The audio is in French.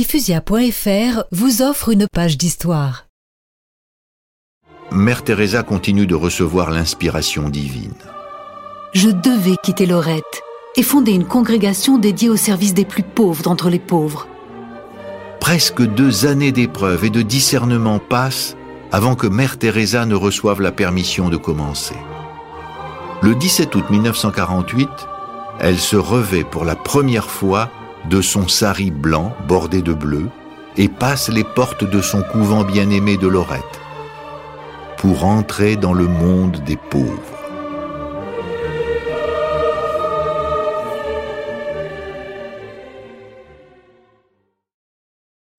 Diffusia.fr vous offre une page d'histoire. Mère Teresa continue de recevoir l'inspiration divine. Je devais quitter Lorette et fonder une congrégation dédiée au service des plus pauvres d'entre les pauvres. Presque deux années d'épreuves et de discernement passent avant que Mère Teresa ne reçoive la permission de commencer. Le 17 août 1948, elle se revêt pour la première fois de son sari blanc bordé de bleu et passe les portes de son couvent bien-aimé de Lorette pour entrer dans le monde des pauvres.